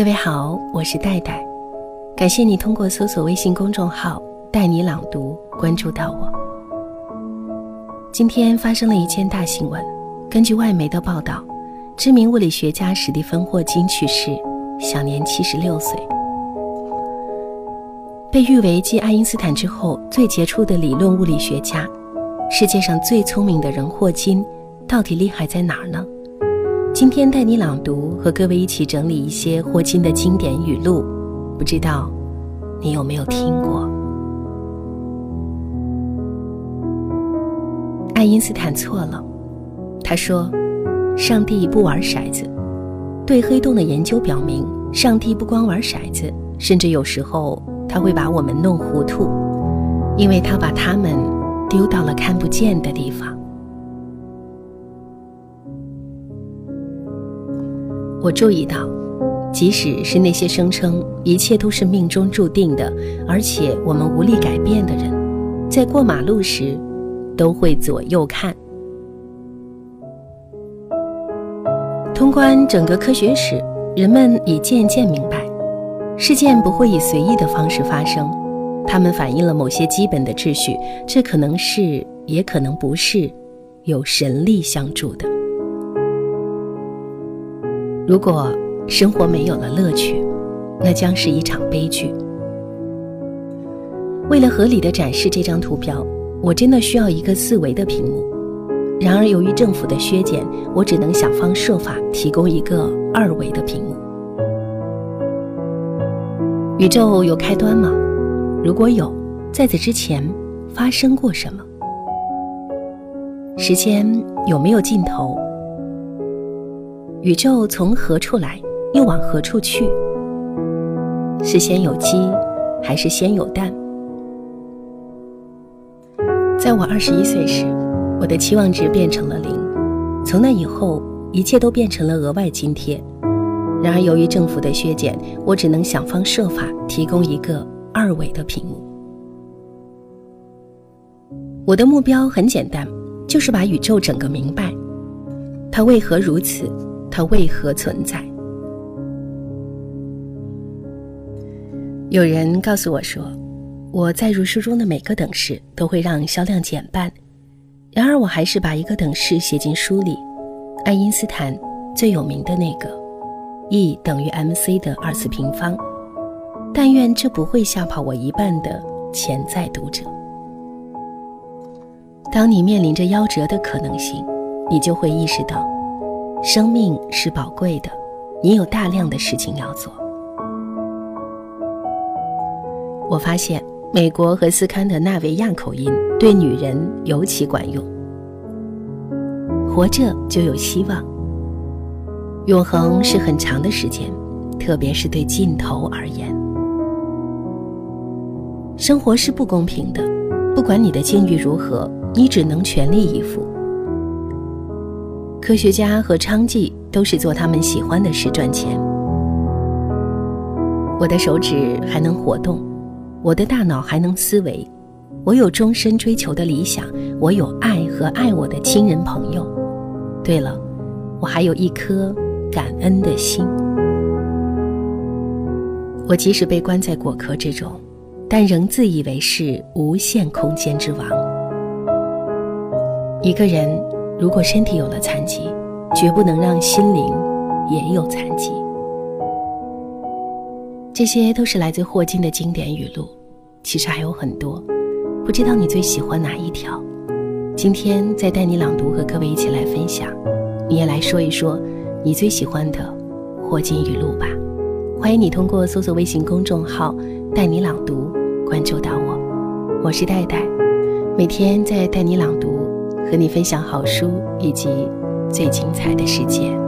各位好，我是戴戴，感谢你通过搜索微信公众号“带你朗读”关注到我。今天发生了一件大新闻，根据外媒的报道，知名物理学家史蒂芬·霍金去世，享年七十六岁。被誉为继爱因斯坦之后最杰出的理论物理学家，世界上最聪明的人霍金，到底厉害在哪儿呢？今天带你朗读，和各位一起整理一些霍金的经典语录，不知道你有没有听过？爱因斯坦错了，他说：“上帝不玩骰子。”对黑洞的研究表明，上帝不光玩骰子，甚至有时候他会把我们弄糊涂，因为他把他们丢到了看不见的地方。我注意到，即使是那些声称一切都是命中注定的，而且我们无力改变的人，在过马路时都会左右看。通关整个科学史，人们已渐渐明白，事件不会以随意的方式发生，它们反映了某些基本的秩序，这可能是，也可能不是，有神力相助的。如果生活没有了乐趣，那将是一场悲剧。为了合理的展示这张图标，我真的需要一个四维的屏幕。然而，由于政府的削减，我只能想方设法提供一个二维的屏幕。宇宙有开端吗？如果有，在此之前发生过什么？时间有没有尽头？宇宙从何处来，又往何处去？是先有鸡，还是先有蛋？在我二十一岁时，我的期望值变成了零。从那以后，一切都变成了额外津贴。然而，由于政府的削减，我只能想方设法提供一个二维的屏幕。我的目标很简单，就是把宇宙整个明白，它为何如此。它为何存在？有人告诉我说，我在入书中的每个等式都会让销量减半。然而，我还是把一个等式写进书里，爱因斯坦最有名的那个，E 等于 mc 的二次平方。但愿这不会吓跑我一半的潜在读者。当你面临着夭折的可能性，你就会意识到。生命是宝贵的，你有大量的事情要做。我发现美国和斯堪的纳维亚口音对女人尤其管用。活着就有希望。永恒是很长的时间，特别是对尽头而言。生活是不公平的，不管你的境遇如何，你只能全力以赴。科学家和娼妓都是做他们喜欢的事赚钱。我的手指还能活动，我的大脑还能思维，我有终身追求的理想，我有爱和爱我的亲人朋友。对了，我还有一颗感恩的心。我即使被关在果壳之中，但仍自以为是无限空间之王。一个人。如果身体有了残疾，绝不能让心灵也有残疾。这些都是来自霍金的经典语录，其实还有很多，不知道你最喜欢哪一条？今天再带你朗读，和各位一起来分享。你也来说一说你最喜欢的霍金语录吧。欢迎你通过搜索微信公众号“带你朗读”关注到我，我是戴戴，每天在带你朗读。和你分享好书以及最精彩的世界。